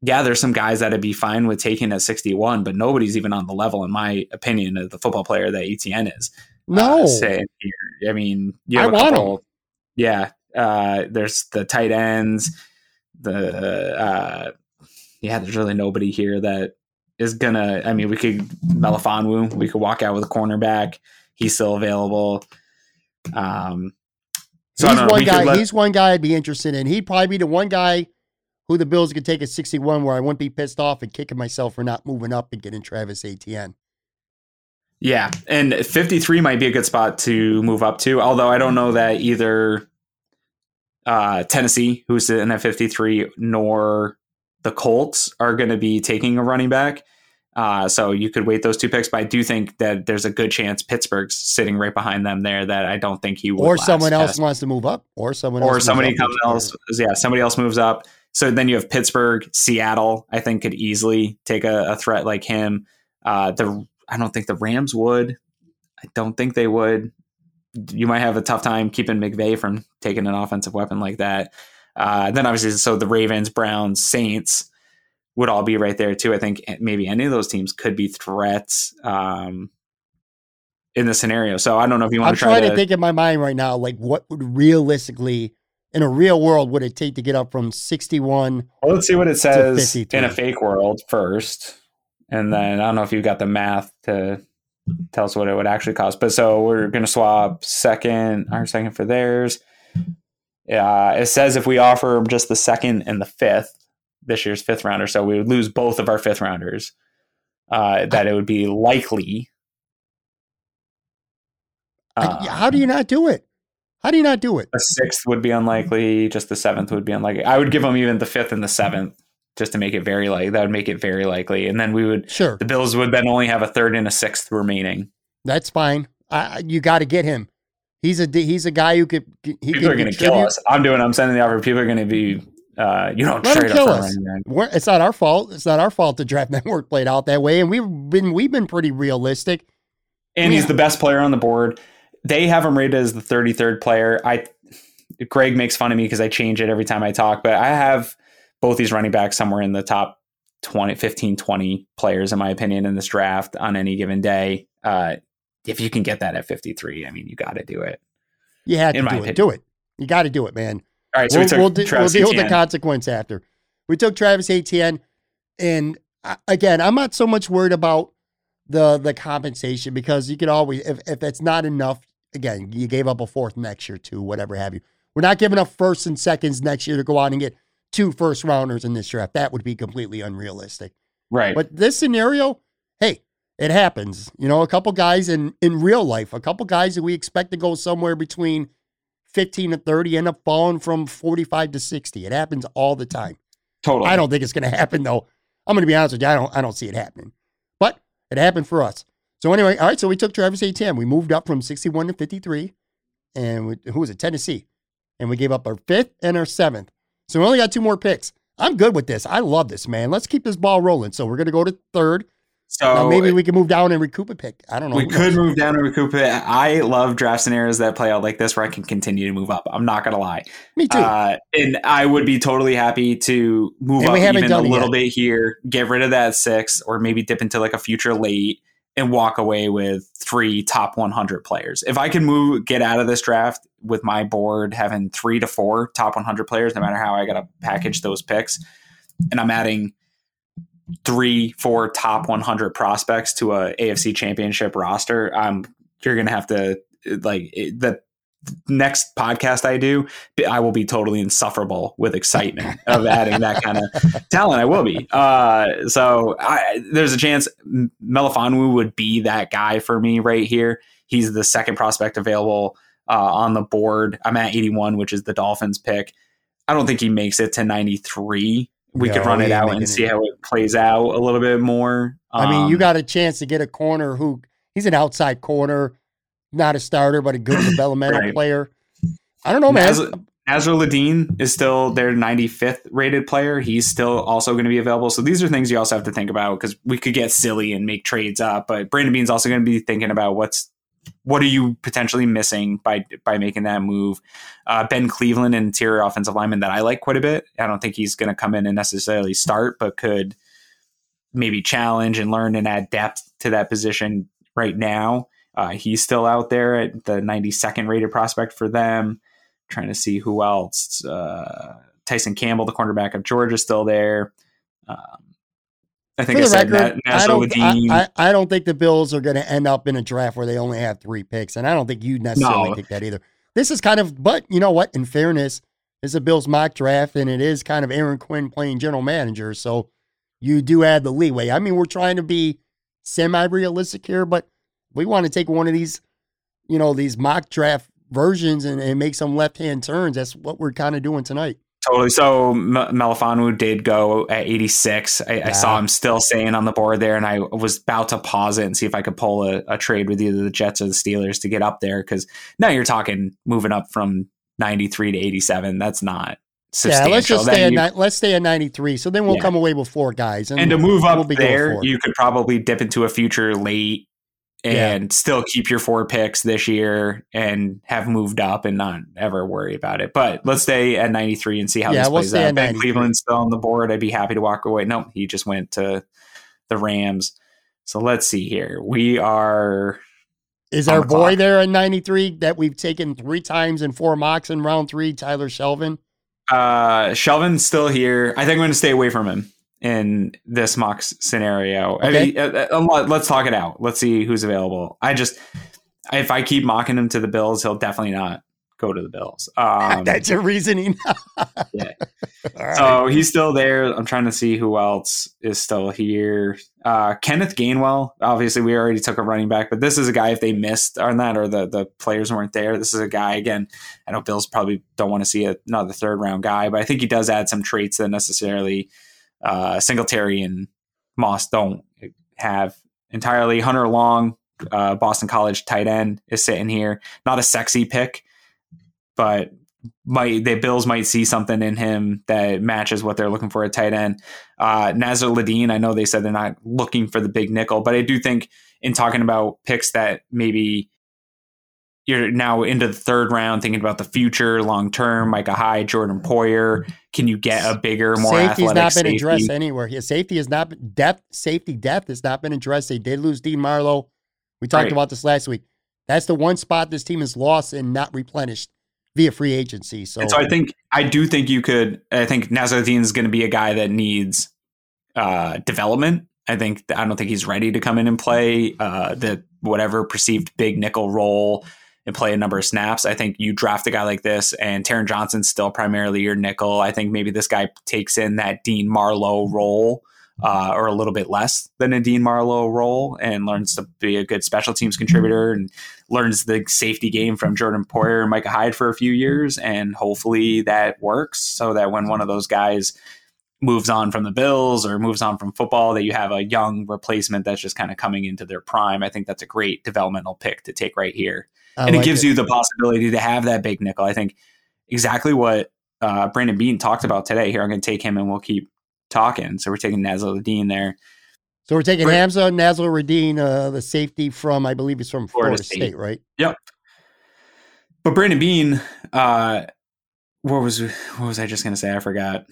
yeah, there's some guys that'd be fine with taking at 61, but nobody's even on the level, in my opinion, of the football player that Etienne is. No, uh, I mean, you have I a couple. Him. Yeah, uh, there's the tight ends the uh, yeah, there's really nobody here that is gonna. I mean, we could Melifonwu. We could walk out with a cornerback. He's still available. Um, so he's one guy. Let, he's one guy I'd be interested in. He'd probably be the one guy who the Bills could take at 61 where I wouldn't be pissed off and kicking myself for not moving up and getting Travis Etienne. Yeah, and 53 might be a good spot to move up to. Although I don't know that either uh, Tennessee, who's in at 53, nor the Colts are going to be taking a running back. Uh, so you could wait those two picks, but I do think that there's a good chance Pittsburgh's sitting right behind them there. That I don't think he will. Or someone else past. wants to move up, or someone or somebody comes else. Yeah, somebody else moves up. So then you have Pittsburgh, Seattle. I think could easily take a, a threat like him. Uh, the I don't think the Rams would. I don't think they would. You might have a tough time keeping McVay from taking an offensive weapon like that. Uh, then obviously, so the Ravens, Browns, Saints would all be right there too. I think maybe any of those teams could be threats um, in the scenario. So I don't know if you want I'm to try trying to, to think in my mind right now, like what would realistically in a real world would it take to get up from 61 well, let's see what it says in a fake world first and then i don't know if you've got the math to tell us what it would actually cost but so we're going to swap second our second for theirs uh, it says if we offer just the second and the fifth this year's fifth rounder so we would lose both of our fifth rounders uh, that it would be likely uh, how do you not do it how do you not do it? The sixth would be unlikely. Just the seventh would be unlikely. I would give them even the fifth and the seventh just to make it very like that would make it very likely. And then we would sure the Bills would then only have a third and a sixth remaining. That's fine. I, you got to get him. He's a he's a guy who could. He people are going to kill us. I'm doing. I'm sending the offer. People are going to be. Uh, you don't Let trade kill us. it's not our fault. It's not our fault the draft (laughs) network played out that way, and we've been we've been pretty realistic. And he's the best player on the board they have him rated as the 33rd player. I Greg makes fun of me because I change it every time I talk, but I have both these running backs somewhere in the top 20, 15, 20 players, in my opinion, in this draft on any given day. Uh, if you can get that at 53, I mean, you got to do it. You had to do opinion. it. Do it. You got to do it, man. All right, so we'll, we we'll, do, we'll deal with the consequence after. We took Travis Etienne, and uh, again, I'm not so much worried about the the compensation because you can always if if it's not enough, again, you gave up a fourth next year too, whatever have you. We're not giving up firsts and seconds next year to go out and get two first rounders in this draft. That would be completely unrealistic. Right. But this scenario, hey, it happens. You know, a couple guys in in real life, a couple guys that we expect to go somewhere between 15 and 30 end up falling from 45 to 60. It happens all the time. Totally. I don't think it's going to happen though. I'm going to be honest with you. I don't I don't see it happening. But it happened for us. So anyway, all right. So we took Travis Etienne. We moved up from 61 to 53, and we, who was it? Tennessee, and we gave up our fifth and our seventh. So we only got two more picks. I'm good with this. I love this, man. Let's keep this ball rolling. So we're gonna go to third. So now maybe we can move down and recoup a pick. I don't know. We could move down and recoup it. I love draft scenarios that play out like this, where I can continue to move up. I'm not gonna lie. Me too. Uh, and I would be totally happy to move and up even a little bit here, get rid of that six, or maybe dip into like a future late and walk away with three top 100 players. If I can move, get out of this draft with my board having three to four top 100 players, no matter how I got to package those picks, and I'm adding three, four top 100 prospects to a AFC Championship roster, um, you're going to have to like the next podcast I do, I will be totally insufferable with excitement of adding that kind of (laughs) talent. I will be. Uh, so I, there's a chance Melifonwu would be that guy for me right here. He's the second prospect available uh, on the board. I'm at 81, which is the Dolphins pick. I don't think he makes it to 93. We no, could run it out and see it. how it plays out a little bit more. Um, I mean, you um, got a chance to get a corner who he's an outside corner not a starter, but a good (clears throat) developmental right. player. I don't know, man. Naz- Ladine is still their 95th rated player. He's still also going to be available. So these are things you also have to think about because we could get silly and make trades up. But Brandon Beane's also going to be thinking about what's what are you potentially missing by by making that move? Uh, ben Cleveland, an interior offensive lineman that I like quite a bit. I don't think he's going to come in and necessarily start, but could maybe challenge and learn and add depth to that position right now. Uh, he's still out there at the 92nd rated prospect for them. trying to see who else. Uh, Tyson Campbell, the cornerback of Georgia, is still there. Um, I think For I said record, that I don't, I, I, I don't think the Bills are going to end up in a draft where they only have three picks, and I don't think you necessarily No. think that either. This is kind of, but you know what? In fairness, it's a Bills mock draft, and it is kind of Aaron Quinn playing general manager, so you do add the leeway. I mean, we're trying to be semi-realistic here, but we want to take one of these, you know, these mock draft versions and, and make some left-hand turns. That's what we're kind of doing tonight. Totally. So M- Melifonwu did go at 86. I, I saw him still staying on the board there, and I was about to pause it and see if I could pull a, a trade with either the Jets or the Steelers to get up there. Because now you're talking moving up from 93 to 87. That's not. Yeah, let's just stay at you- ni- let's stay at 93. So then we'll Yeah. come away with four guys, and to move up we'll be there, you could probably dip into a future late Yeah. and still keep your four picks this year and have moved up and not ever worry about it. But let's stay at 93 and see how Yeah, this we'll plays out. Ben Cleveland's still on the board. I'd be happy to walk away. No, he just went to the Rams. So let's see here. We are Is our the boy clock. there at 93 that we've taken three times in four mocks in round three, Tyler Shelvin? uh Shelvin's still here. I think I'm going to stay away from him in this mock scenario. I mean, uh, uh, let- let's talk it out. Let's see who's available. I just if I keep mocking him to the Bills, he'll definitely not go to the Bills. (laughs) Um, That's your reasoning. (laughs) Yeah. Right. so he's still there. I'm trying to see who else is still here. Uh, Kenneth Gainwell. Obviously, we already took a running back, but this is a guy. If they missed on that, or the the players weren't there, this is a guy. Again, I know Bills probably don't want to see another third round guy, but I think he does add some traits that necessarily uh, Singletary and Moss don't have entirely. Hunter Long, uh, Boston College tight end, is sitting here. Not a sexy pick, but might the Bills might see something in him that matches what they're looking for at tight end. Uh, Nasirildeen, I know they said they're not looking for the big nickel, but I do think in talking about picks that maybe you're now into the third round, thinking about the future, long term, Micah Hyde, Jordan Poyer. Can you get a bigger, more Safety's athletic not been safety? addressed anywhere. His safety has not been depth. Safety depth has not been addressed. They did lose Dean Marlowe. We talked Right. about this last week. That's the one spot this team has lost and not replenished via free agency. So, And so I think I do think you could. I think Nasirildeen is going to be a guy that needs uh, development. I think I don't think he's ready to come in and play uh, the whatever perceived big nickel role and play a number of snaps. I think you draft a guy like this, and Taron Johnson's still primarily your nickel. I think maybe this guy takes in that Dean Marlowe role. Uh, or a little bit less than a Dean Marlowe role, and learns to be a good special teams contributor, and learns the safety game from Jordan Poyer and Micah Hyde for a few years, and hopefully that works so that when one of those guys moves on from the Bills or moves on from football, that you have a young replacement that's just kind of coming into their prime. I think that's a great developmental pick to take right here, I and like it gives you the possibility to have that big nickel. I think exactly what uh, Brandon Beane talked about today. Here, I'm going to take him, and we'll keep talking. So we're taking Nasirildeen there. So we're taking Bra- Hamsah Nasirildeen, uh, the safety from, I believe it's from Florida, Florida State. State. right? Yep. But Brandon Beane, uh, what was what was I just gonna say? I forgot.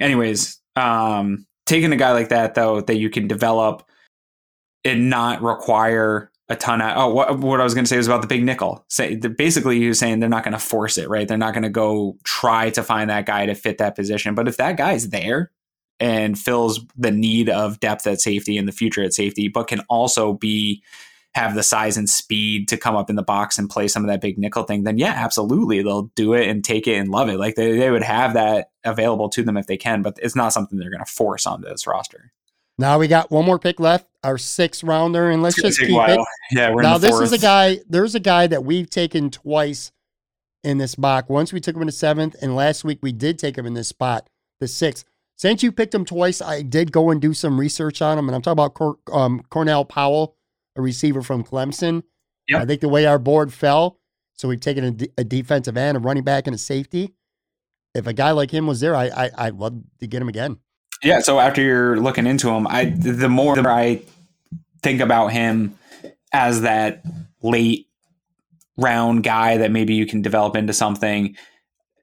Anyways, um, taking a guy like that though that you can develop and not require a ton of. Oh, what, what I was gonna say was about the big nickel. Say basically, he was saying they're not gonna force it, right? They're not gonna go try to find that guy to fit that position. But if that guy's there and fills the need of depth at safety in the future at safety, but can also be have the size and speed to come up in the box and play some of that big nickel thing, then yeah, absolutely. They'll do it and take it and love it. Like they, they would have that available to them if they can, but it's not something they're going to force onto this roster. Now we got one more pick left, our sixth rounder, and let's just keep a it. Yeah, we're now in the this fourth. is a guy. There's a guy that we've taken twice in this mock. Once we took him in the seventh, and last week we did take him in this spot, the sixth. Since you picked him twice, I did go and do some research on him, and I'm talking about Cor- um, Cornell Powell, a receiver from Clemson. Yep. I think the way our board fell, so we've taken a, a defensive end, a running back, and a safety. If a guy like him was there, I, I I'd love to get him again. Yeah, so after you're looking into him, I the more I think about him as that late round guy that maybe you can develop into something.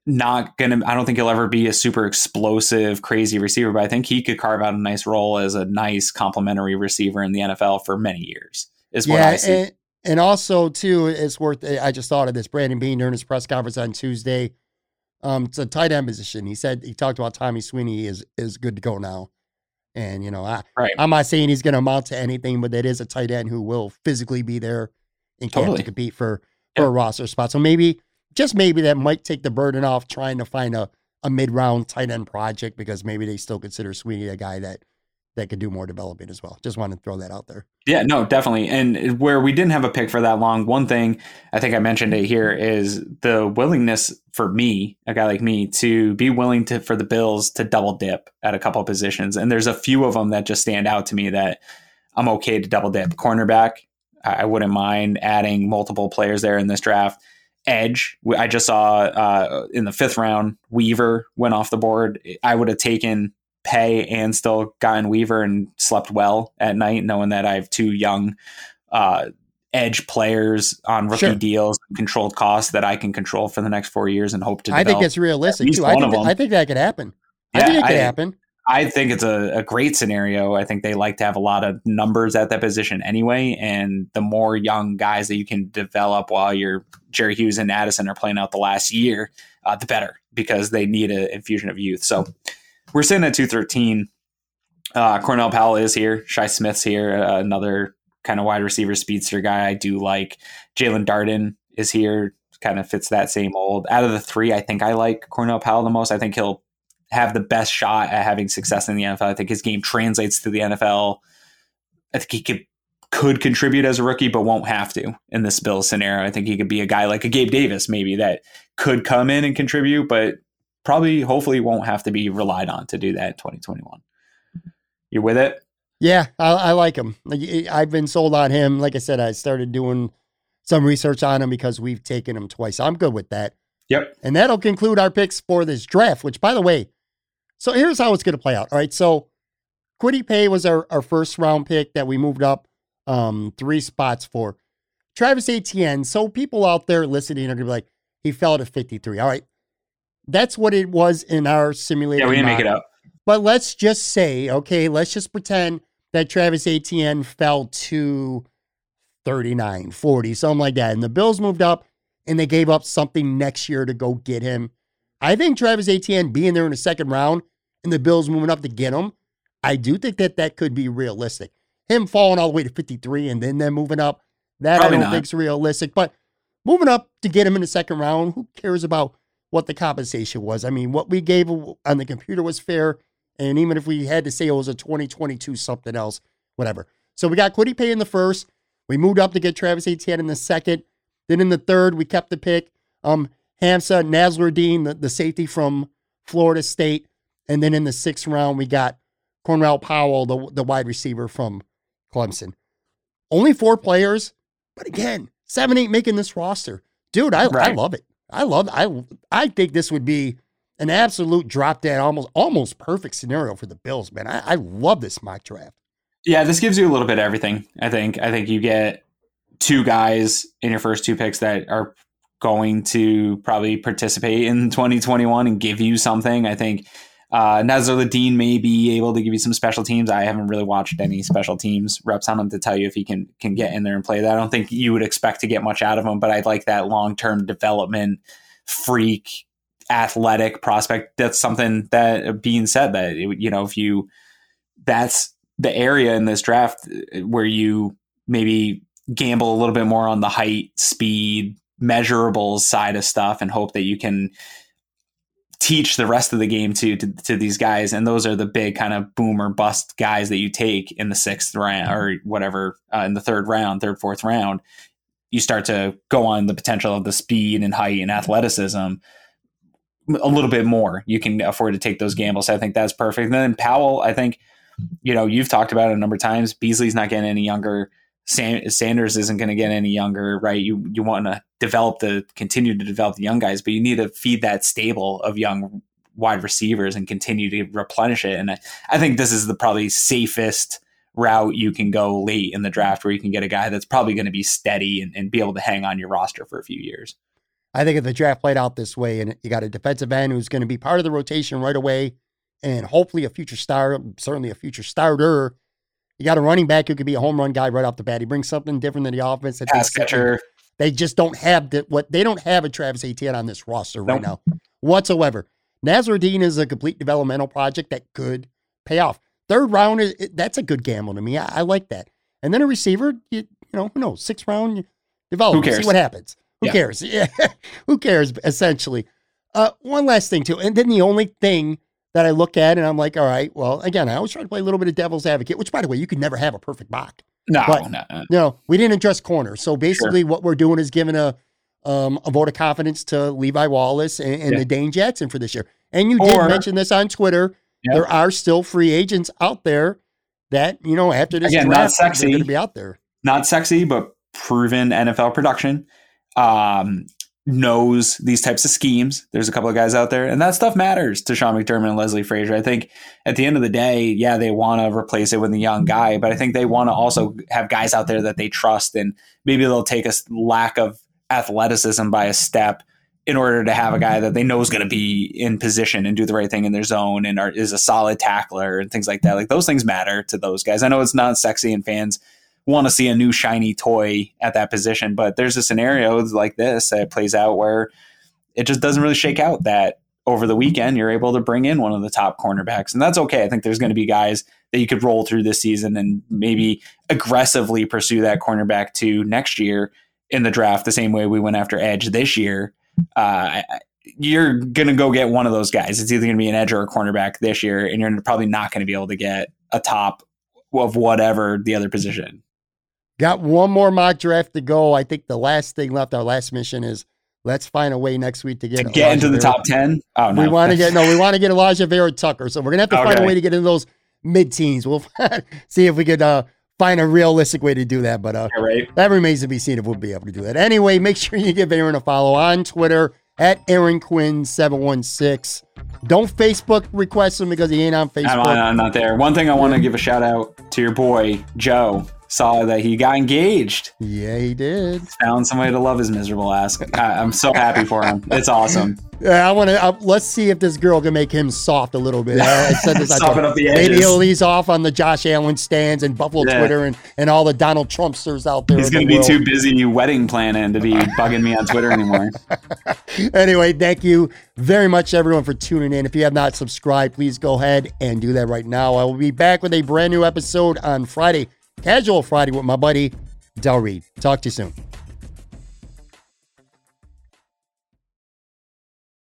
Not gonna. I don't think he'll ever be a super explosive, crazy receiver, but I think he could carve out a nice role as a nice complementary receiver in the NFL for many years. Is what I see. And, and also too, it's worth. I just thought of this. Brandon Beane during his press conference on Tuesday. Um, it's a tight end position. He said he talked about Tommy Sweeney is is good to go now. And, you know, I, Right. I'm not saying he's going to amount to anything, but that is a tight end who will physically be there and can Totally. to compete for, for Yeah. a roster spot. So maybe, just maybe that might take the burden off trying to find a, a mid round tight end project because maybe they still consider Sweeney a guy that that could do more developing as well. Just wanted to throw that out there. Yeah, no, definitely. And where we didn't have a pick for that long, one thing I think I mentioned it here is the willingness for me, a guy like me, to be willing to for the Bills to double dip at a couple positions. And there's a few of them that just stand out to me that I'm okay to double dip. Cornerback, I I wouldn't mind adding multiple players there in this draft. Edge, I just saw uh, in the fifth round, Weaver went off the board. I would have taken Paye and still gotten Weaver and slept well at night, knowing that I have two young uh, edge players on rookie Sure. deals, controlled costs that I can control for the next four years and hope to. I think it's realistic too. I think, that. I think that could happen. I think it could I- happen. I think it's a, a great scenario. I think they like to have a lot of numbers at that position anyway. And the more young guys that you can develop while your Jerry Hughes and Addison are playing out the last year, uh, the better because they need an infusion of youth. So we're sitting at 213. Uh, Cornell Powell is here. Shi Smith's here. Uh, another kind of wide receiver speedster guy I do like. Jaelon Darden is here. Kind of fits that same old. Out of the three, I think I like Cornell Powell the most. I think he'll have the best shot at having success in the NFL. I think his game translates to the NFL. I think he could could contribute as a rookie, but won't have to in this Bills scenario. I think he could be a guy like a Gabe Davis, maybe that could come in and contribute, but probably hopefully won't have to be relied on to do that in 2021. You're with it? Yeah, I, I like him. Like, I've been sold on him. Like I said, I started doing some research on him because we've taken him twice. I'm good with that. Yep. And that'll conclude our picks for this draft, which, by the way, so here's how it's going to play out. All right. So Kwity Paye was our, our first round pick that we moved up um, three spots for. Travis Etienne. So people out there listening are going to be like, he fell to 53. All right. That's what it was in our simulated. Yeah, we didn't make it up. But let's just say, okay, let's just pretend that Travis Etienne fell to 39, 40, something like that. And the Bills moved up and they gave up something next year to go get him. I think Travis Etienne being there in the second round and the Bills moving up to get him, I do think that that could be realistic. Him falling all the way to 53 and then them moving up, that Probably I don't think is realistic. But moving up to get him in the second round, who cares about what the compensation was? I mean, what we gave on the computer was fair. And even if we had to say it was a 2022 something else, whatever. So we got Kwity Paye in the first. We moved up to get Travis Etienne in the second. Then in the third, we kept the pick. Um, Hamsah Nasirildeen, the, the safety from Florida State. And then in the sixth round, we got Cornell Powell, the, the wide receiver from Clemson. Only four players, but again, seven, eight making this roster. Dude, I, I love it. I love I I think this would be an absolute drop dead, almost almost perfect scenario for the Bills, man. I, I love this mock draft. Yeah, this gives you a little bit of everything. I think. I think you get two guys in your first two picks that are going to probably participate in 2021 and give you something. I think uh, Nasirildeen may be able to give you some special teams. I haven't really watched any special teams reps on him to tell you if he can can get in there and play that. I don't think you would expect to get much out of him, but I'd like that long term development freak athletic prospect. That's something that being said that you know if you that's the area in this draft where you maybe gamble a little bit more on the height, speed, measurables side of stuff and hope that you can teach the rest of the game to, to to these guys. And those are the big kind of boom or bust guys that you take in the sixth round or whatever uh, in the third round third fourth round. You start to go on the potential of the speed and height and athleticism a little bit more. You can afford to take those gambles. I think that's perfect. And then powell i think you know you've talked about it a number of times. Beasley's not getting any younger Sanders isn't going to get any younger, right? You you want to develop the continue to develop the young guys, but you need to feed that stable of young wide receivers and continue to replenish it. And I, I think this is the probably safest route you can go late in the draft, where you can get a guy that's probably going to be steady and, and be able to hang on your roster for a few years. I think if the draft played out this way and you got a defensive end who's going to be part of the rotation right away and hopefully a future star, certainly a future starter, you got a running back who could be a home run guy right off the bat. He brings something different than the offense. that Pass they- catcher, They just don't have the, what they don't have a Travis Etienne on this roster right now whatsoever. Nasirildeen is a complete developmental project that could pay off. third round, is, that's a good gamble to me. I, I like that. And then a receiver, you, you know, who knows? Sixth round, develop, Who cares? see what happens. Who Yeah. cares? (laughs) Yeah, who cares? Essentially. Uh, one last thing too, and then the only thing that I look at, and I'm like, all right, well, again, I always try to play a little bit of devil's advocate. Which, by the way, you could never have a perfect mock. No, But- no, no. We didn't address corner. So basically, what we're doing is giving a um, a vote of confidence to Levi Wallace and, and Yeah. the Dane Jackson for this year. And you Or- did mention this on Twitter. Yep. There are still free agents out there that you know after this Again, not draft, they're going to be out there. not sexy, but proven NFL production. Um, knows these types of schemes. There's a couple of guys out there, and that stuff matters to Sean McDermott and Leslie Frazier. I think at the end of the day, yeah, they want to replace it with a young guy, but I think they want to also have guys out there that they trust, and maybe they'll take a lack of athleticism by a step in order to have a guy that they know is going to be in position and do the right thing in their zone and are, is a solid tackler and things like that. Like those things matter to those guys. I know it's not sexy and fans want to see a new shiny toy at that position. But there's a scenario like this that plays out where it just doesn't really shake out that over the weekend you're able to bring in one of the top cornerbacks. And that's okay. I think there's going to be guys that you could roll through this season and maybe aggressively pursue that cornerback to next year in the draft the same way we went after edge this year. Uh, you're going to go get one of those guys. It's either going to be an edge or a cornerback this year, and you're probably not going to be able to get a top of whatever the other position. Got one more mock draft to go. I think the last thing left, our last mission is let's find a way next week to get to get into the Vera. top 10 oh no We want to get no, we want to get (laughs) Alijah Vera-Tucker. So we're gonna have to find a way to get into those mid teens. We'll (laughs) see if we could uh, find a realistic way to do that. But uh, Yeah, right that remains to be seen if we'll be able to do that. Anyway, make sure you give Aaron a follow on Twitter at Aaron Quinn seven one six. Don't Facebook request him because he ain't on I'm, Facebook. I'm not there one thing i want to give a shout out to your boy joe saw that he got engaged Yeah, he did. found somebody to love his miserable ass I, i'm so happy for him it's awesome (laughs) Yeah, I want to. Let's see if this girl can make him soft a little bit. I, I said this. I (laughs) thought, up the maybe he'll ease off on the Josh Allen stands and Buffalo Yeah. Twitter and, and all the Donald Trumpsters out there. he's going to be world. too busy wedding planning to be bugging me on twitter anymore (laughs) anyway, thank you very much, everyone, for tuning in. If you have not subscribed, please go ahead and do that right now. I will be back with a brand new episode on Friday, Casual Friday, with my buddy Del Reed. Talk to you soon.